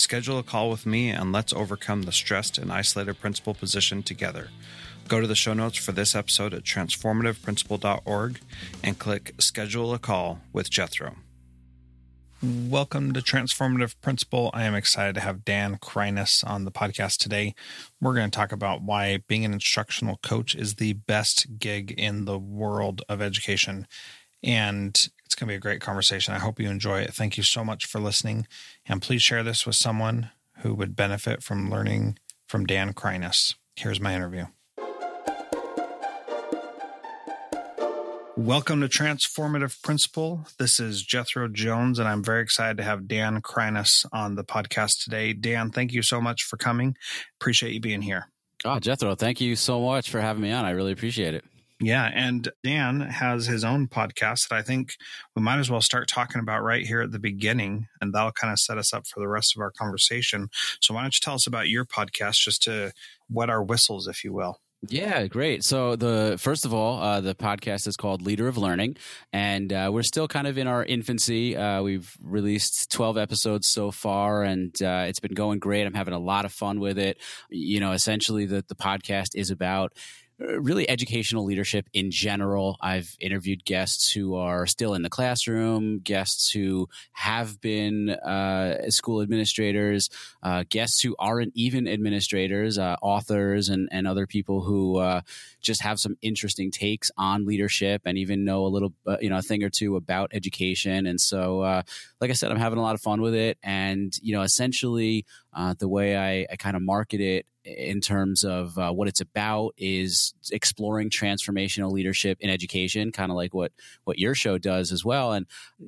schedule a call with me and let's overcome the stressed and isolated principal position together. Go to the show notes for this episode at transformativeprincipal.org and click Schedule a Call with Jethro. Welcome to Transformative Principal. I am excited to have Dan Kreiness on the podcast today. We're going to talk about why being an instructional coach is the best gig in the world of education. And it's going to be a great conversation. I hope you enjoy it. Thank you so much for listening. And please share this with someone who would benefit from learning from Dan Kreiness. Here's my interview. Welcome to Transformative Principal. This is Jethro Jones, and I'm very excited to have Dan Kreiness on the podcast today. Dan, thank you so much for coming. Appreciate you being here. Oh, Jethro, thank you so much for having me on. I really appreciate it. Yeah. And Dan has his own podcast that I think we might as well start talking about right here at the beginning. And that'll kind of set us up for the rest of our conversation. So why don't you tell us about your podcast just to wet our whistles, if you will? Yeah, great. So the first of all, uh, the podcast is called Leader of Learning, and uh, we're still kind of in our infancy. Uh, we've released twelve episodes so far, and uh, it's been going great. I'm having a lot of fun with it. You know, essentially, the the podcast is about really educational leadership in general. I've interviewed guests who are still in the classroom, guests who have been uh, school administrators, uh, guests who aren't even administrators, uh, authors, and, and other people who uh, just have some interesting takes on leadership and even know a little, uh, you know, a thing or two about education. And so, uh, like I said, I'm having a lot of fun with it. And, you know, essentially, the way I, I kind of market it in terms of uh, what it's about is exploring transformational leadership in education kind of like what what your show does as well and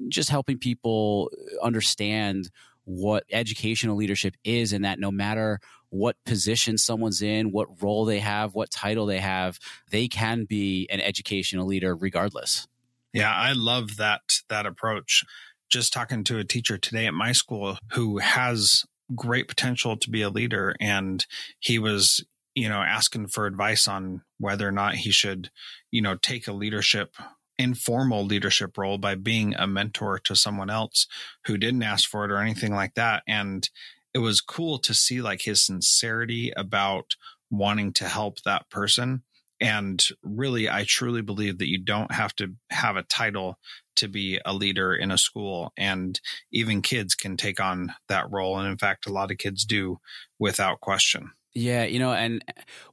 just helping people understand what educational leadership is and that no matter what position someone's in what role they have what title they have they can be an educational leader regardless. Yeah i love that that approach. Just talking to a teacher today at my school who has great potential to be a leader. And he was you know asking for advice on whether or not he should you know take a leadership informal leadership role by being a mentor to someone else who didn't ask for it or anything like that. And it was cool to see like his sincerity about wanting to help that person and really, I truly believe that you don't have to have a title to be a leader in a school. And even kids can take on that role. And in fact, a lot of kids do without question. Yeah, you know, and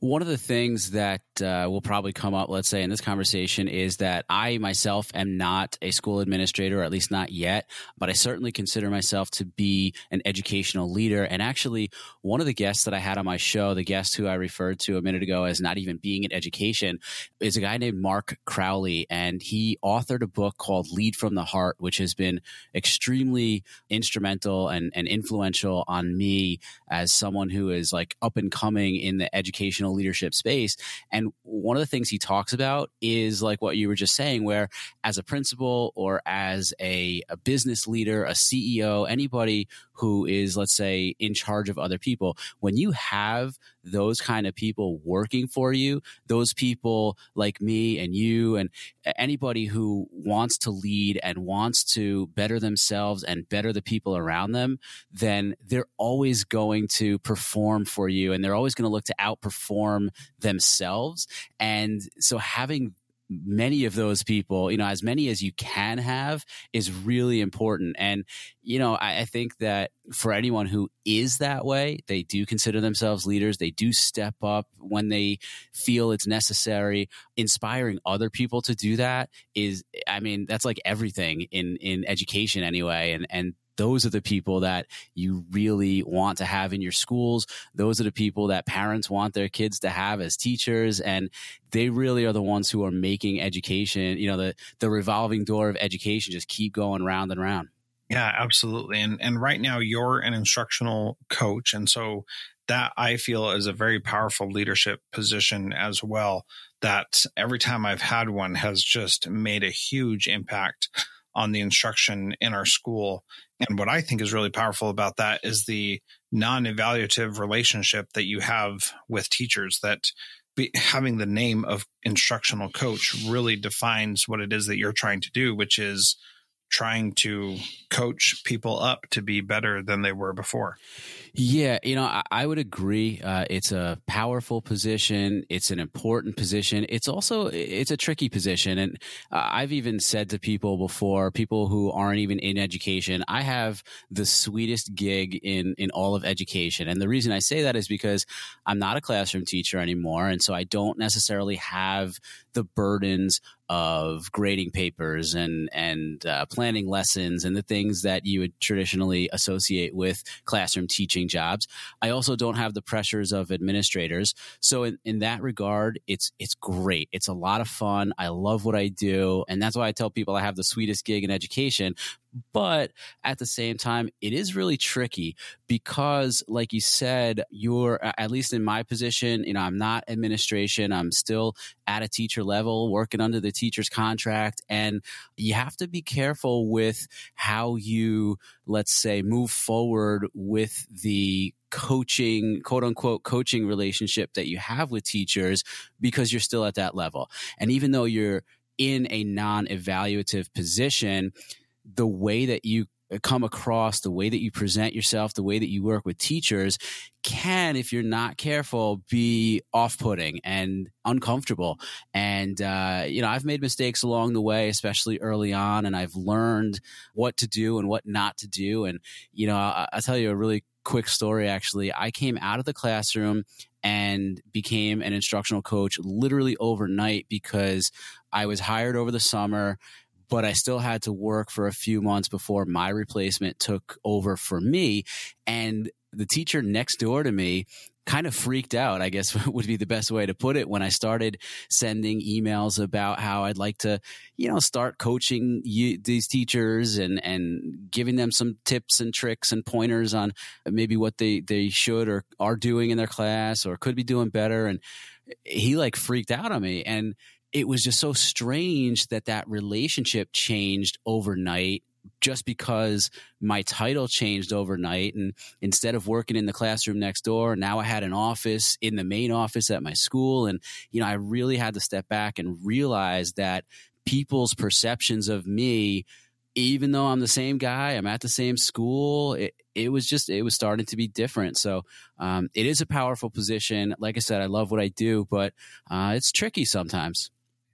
one of the things that uh, will probably come up, let's say, in this conversation is that I myself am not a school administrator, or at least not yet, but I certainly consider myself to be an educational leader. And actually, one of the guests that I had on my show, the guest who I referred to a minute ago as not even being in education, is a guy named Mark Crowley. And he authored a book called Lead from the Heart, which has been extremely instrumental and, and influential on me as someone who is like up and coming in the educational leadership space. And one of the things he talks about is like what you were just saying, where as a principal or as a, a business leader, a CEO, anybody who is, let's say, in charge of other people, when you have those kind of people working for you, those people like me and you and anybody who wants to lead and wants to better themselves and better the people around them, then they're always going to perform for you and they're always going to look to outperform themselves. And so having many of those people, you know, as many as you can have is really important. And, you know, I, I, think that for anyone who is that way, they do consider themselves leaders. They do step up when they feel it's necessary. Inspiring other people to do that is, I mean, that's like everything in, in education anyway. And, and those are the people that you really want to have in your schools. Those are the people that parents want their kids to have as teachers. And they really are the ones who are making education, you know, the, the revolving door of education just keep going round and round. Yeah, absolutely. And and right now you're an instructional coach and so that I feel is a very powerful leadership position as well that every time I've had one has just made a huge impact on the instruction in our school. And what I think is really powerful about that is the non evaluative relationship that you have with teachers that be, having the name of instructional coach really defines what it is that you're trying to do, which is trying to coach people up to be better than they were before. Yeah, you know, I, I would agree. Uh, it's a powerful position. It's an important position. It's also it's a tricky position, and uh, I've even said to people before, people who aren't even in education, I have the sweetest gig in in all of education, and the reason I say that is because I'm not a classroom teacher anymore, and so I don't necessarily have the burdens of grading papers and and uh, planning lessons and the things that you would traditionally associate with classroom teaching jobs. I also don't have the pressures of administrators. So in, in that regard, it's it's great. It's a lot of fun. I love what I do, and that's why I tell people I have the sweetest gig in education. But at the same time, it is really tricky because, like you said, you're at least in my position. You know, I'm not administration. I'm still at a teacher level, working under the teacher's contract, and you have to be careful with how you, let's say, move forward with the coaching, quote unquote, coaching relationship that you have with teachers because you're still at that level. And even though you're in a non evaluative position, the way that you come across, the way that you present yourself, the way that you work with teachers can, if you're not careful, be off putting and uncomfortable. And, uh, you know, I've made mistakes along the way, especially early on, and I've learned what to do and what not to do. And, you know, I- I'll tell you a really quick story actually. I came out of the classroom and became an instructional coach literally overnight because I was hired over the summer but I still had to work for a few months before my replacement took over for me. And the teacher next door to me kind of freaked out, I guess would be the best way to put it, when I started sending emails about how I'd like to, you know, start coaching you, these teachers and, and giving them some tips and tricks and pointers on maybe what they, they should or are doing in their class or could be doing better. And he like freaked out on me. And it was just so strange that that relationship changed overnight just because my title changed overnight. And instead of working in the classroom next door now i had an office in the main office at my school. And you know i really had to step back and realize that people's perceptions of me even though i'm the same guy i'm at the same school it, it was just it was starting to be different. So um, it is a powerful position. Like i said i love what i do but uh, it's tricky sometimes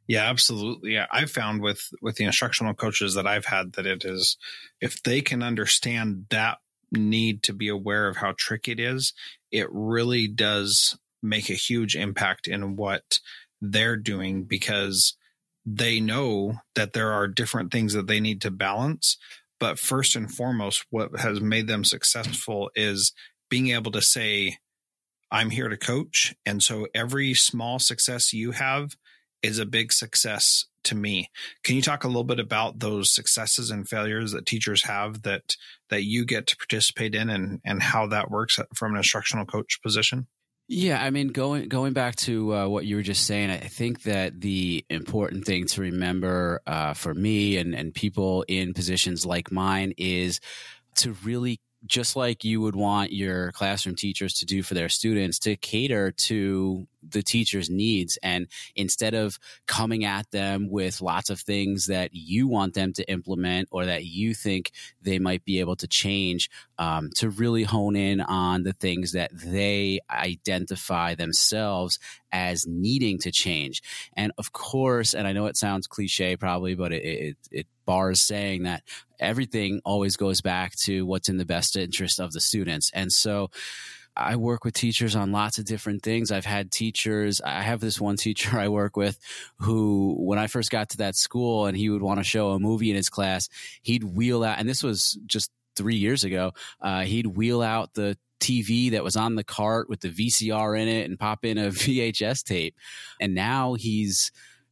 yeah, absolutely. Yeah, I've found with with the instructional coaches that I've had that it is if they can understand that need to be aware of how tricky it is, it really does make a huge impact in what they're doing because they know that there are different things that they need to balance. But first and foremost, what has made them successful is being able to say, I'm here to coach. And so every small success you have is a big success to me. Can you talk a little bit about those successes and failures that teachers have that that you get to participate in and and how that works from an instructional coach position? Yeah, I mean, going going back to uh, what you were just saying, I think that the important thing to remember uh, for me and and people in positions like mine is to really just like you would want your classroom teachers to do for their students to cater to the teacher's needs and instead of coming at them with lots of things that you want them to implement or that you think they might be able to change um, to really hone in on the things that they identify themselves as needing to change and of course and i know it sounds cliche probably but it, it, it bars saying that everything always goes back to what's in the best interest of the students. And so I work with teachers on lots of different things. I've had teachers, I have this one teacher I work with who, when I first got to that school and he would want to show a movie in his class, he'd wheel out, and this was just three years ago, uh, he'd wheel out the TV that was on the cart with the VCR in it and pop in a VHS tape. And now he's,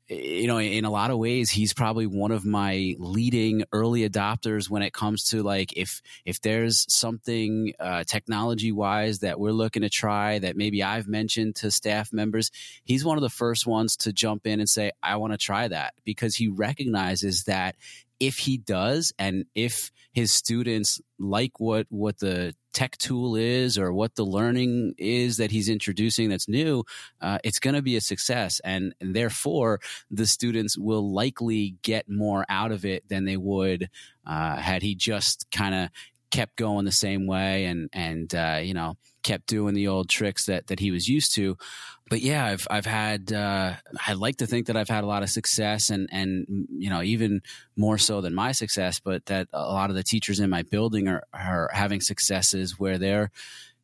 you know in a lot of ways he's probably one of my leading early adopters when it comes to like if if there's something uh, technology wise that we're looking to try that maybe i've mentioned to staff members he's one of the first ones to jump in and say i want to try that because he recognizes that if he does and if his students like what what the tech tool is or what the learning is that he's introducing that's new uh, it's going to be a success. And, and, therefore the students will likely get more out of it than they would uh, had he just kind of kept going the same way and and uh, you know kept doing the old tricks that that he was used to. But yeah, I've I've had uh, I like to think that I've had a lot of success and and you know even more so than my success, but that a lot of the teachers in my building are are having successes where they're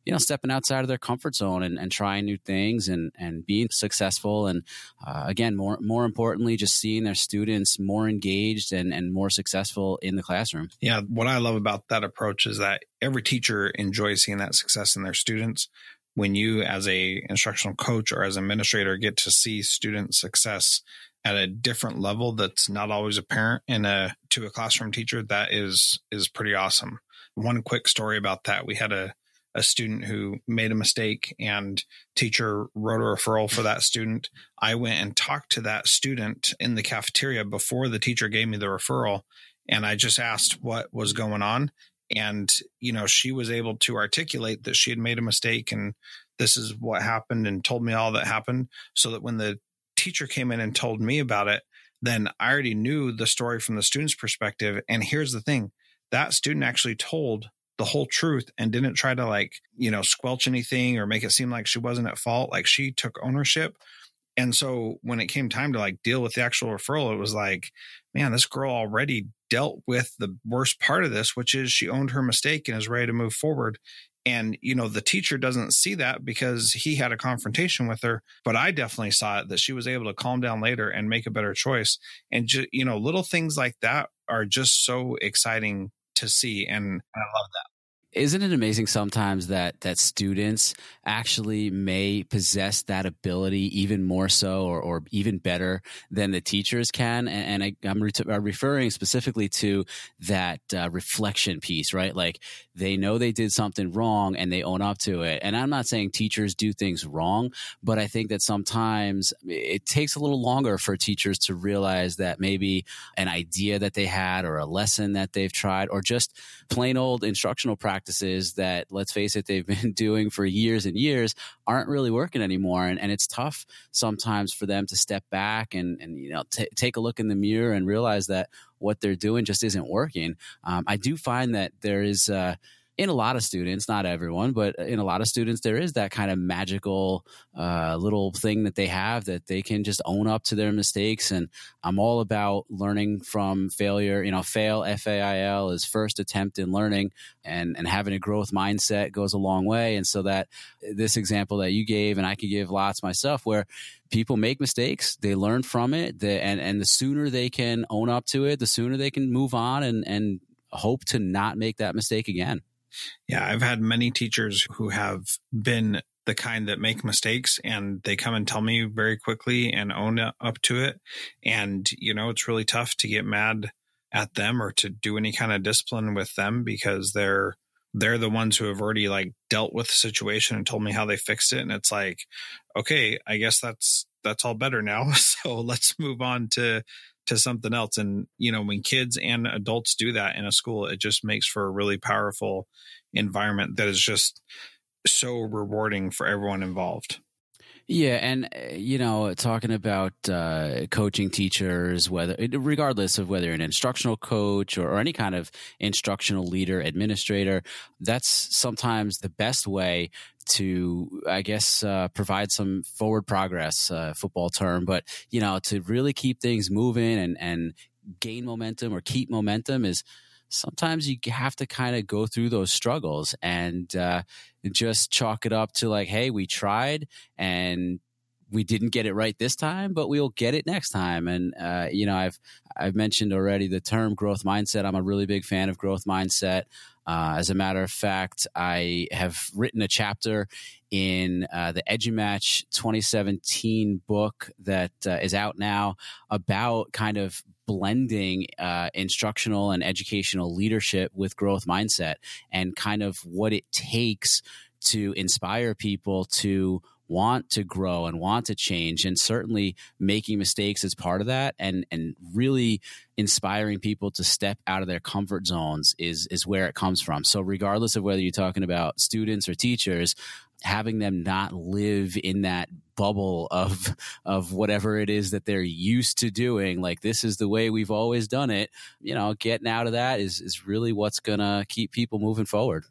you know stepping outside of their comfort zone and, and trying new things and and being successful and uh, again more more importantly just seeing their students more engaged and and more successful in the classroom. Yeah what i love about that approach is that every teacher enjoys seeing that success in their students. When you as a instructional coach or as administrator get to see student success at a different level that's not always apparent in a to a classroom teacher that is is pretty awesome. One quick story about that. We had a a student who made a mistake and teacher wrote a referral for that student. I went and talked to that student in the cafeteria before the teacher gave me the referral. And I just asked what was going on. And, you know, she was able to articulate that she had made a mistake and this is what happened and told me all that happened so that when the teacher came in and told me about it, then I already knew the story from the student's perspective. And here's the thing that student actually told the whole truth and didn't try to like, you know, squelch anything or make it seem like she wasn't at fault. Like she took ownership. And so when it came time to like deal with the actual referral, it was like, man, this girl already dealt with the worst part of this, which is she owned her mistake and is ready to move forward. And, you know, the teacher doesn't see that because he had a confrontation with her. But I definitely saw it that she was able to calm down later and make a better choice. And, ju- you know, little things like that are just so exciting to see. And I love that isn't it amazing sometimes that that students actually may possess that ability even more so or, or even better than the teachers can? And, and I, am re- referring specifically to that uh, reflection piece right? Like they know they did something wrong and they own up to it. And i'm not saying teachers do things wrong but i think that sometimes it takes a little longer for teachers to realize that maybe an idea that they had or a lesson that they've tried or just plain old instructional practice practices that, let's face it, they've been doing for years and years aren't really working anymore. And, and it's tough sometimes for them to step back and, and you know, t- take a look in the mirror and realize that what they're doing just isn't working. Um, I do find that there is, uh, in a lot of students, not everyone, but in a lot of students, there is that kind of magical uh, little thing that they have that they can just own up to their mistakes. And I'm all about learning from failure. You know, fail, F A I L, is first attempt in learning, and, and having a growth mindset goes a long way. And so that this example that you gave, and I could give lots myself, where people make mistakes, they learn from it, and, and the sooner they can own up to it, the sooner they can move on and, and hope to not make that mistake again. Yeah, I've had many teachers who have been the kind that make mistakes and they come and tell me very quickly and own up to it. And, you know, it's really tough to get mad at them or to do any kind of discipline with them because they're they're the ones who have already like dealt with the situation and told me how they fixed it and it's like okay i guess that's that's all better now so let's move on to to something else. And, you know, when kids and adults do that in a school, it just makes for a really powerful environment that is just so rewarding for everyone involved. Yeah, and uh, you know, talking about uh, coaching teachers, whether regardless of whether an instructional coach or, or, any kind of instructional leader, administrator, that's sometimes the best way to, I guess, uh, provide some forward progress, uh, football term, but you know, to really keep things moving and and gain momentum or keep momentum is sometimes you have to kind of go through those struggles and uh, just chalk it up to like, hey, we tried and we didn't get it right this time, but we'll get it next time. And uh, you know, I've I've mentioned already the term growth mindset. I'm a really big fan of growth mindset. Uh, as a matter of fact, I have written a chapter in uh, the EduMatch 2017 book that uh, is out now about kind of blending uh, instructional and educational leadership with growth mindset and kind of what it takes to inspire people to want to grow and want to change and certainly making mistakes is part of that and and really inspiring people to step out of their comfort zones is is where it comes from. So regardless of whether you're talking about students or teachers having them not live in that bubble of of whatever it is that they're used to doing like this is the way we've always done it you know getting out of that is is really what's going to keep people moving forward.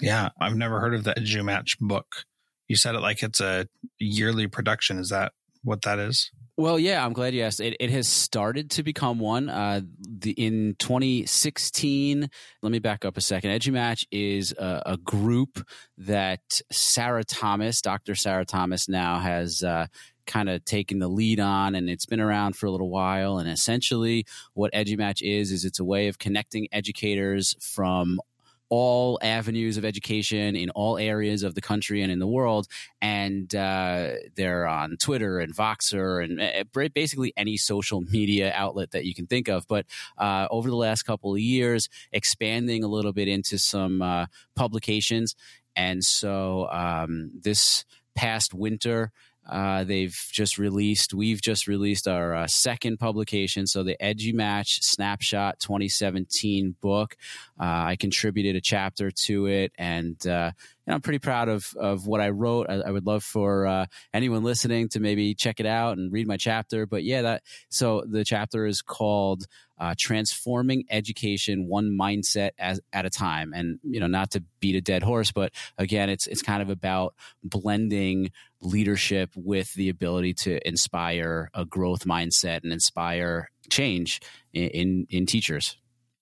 Yeah i've never heard of that EduMatch book you said it like it's a yearly production. Is that what that is? Well, yeah, I'm glad you asked. It, it has started to become one. Uh, the, in 2016, let me back up a second. EduMatch is a, a, group that Sarah Thomas, Dr. Sarah Thomas, now has uh, kind of taken the lead on, and it's been around for a little while. And essentially, what EduMatch is is it's a way of connecting educators from all avenues of education in all areas of the country and in the world. And uh, they're on Twitter and Voxer and uh, basically any social media outlet that you can think of. But uh, over the last couple of years, expanding a little bit into some uh, publications. And so um, this past winter, uh, they've just released, we've just released our uh, second publication. So the EduMatch Snapshot 2017 book. Uh, I contributed a chapter to it and, uh, I'm pretty proud of, of what I wrote. I, I would love for uh, anyone listening to maybe check it out and read my chapter. But yeah, that, so the chapter is called uh, transforming education one mindset as, at a time. And you know, not to beat a dead horse, but again, it's it's kind of about blending leadership with the ability to inspire a growth mindset and inspire change in, in, in teachers.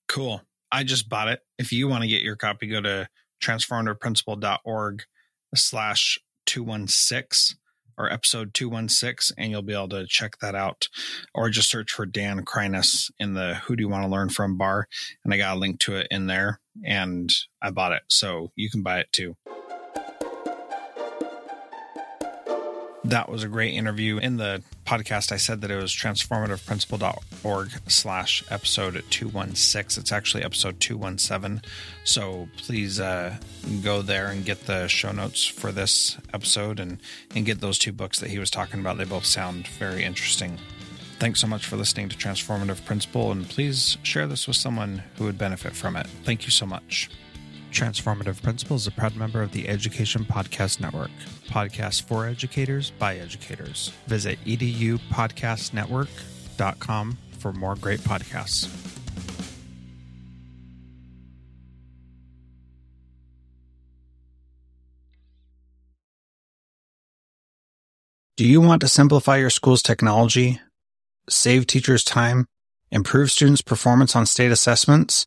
Cool. I just bought it. If you want to get your copy, go to transformativeprincipal.org slash 216 or episode 216 and you'll be able to check that out or just search for dan kreiness in the who do you want to learn from bar and i got a link to it in there and i bought it so you can buy it too that was a great interview. In the podcast, I said that it was transformativeprincipal.org slash episode 216. It's actually episode 217. So please uh, go there and get the show notes for this episode and, and get those two books that he was talking about. They both sound very interesting. Thanks so much for listening to Transformative Principal, and please share this with someone who would benefit from it. Thank you so much. Transformative Principles is a proud member of the Education Podcast Network, podcast for educators by educators. Visit edupodcastnetwork.com for more great podcasts. Do you want to simplify your school's technology, save teachers time, improve students' performance on state assessments?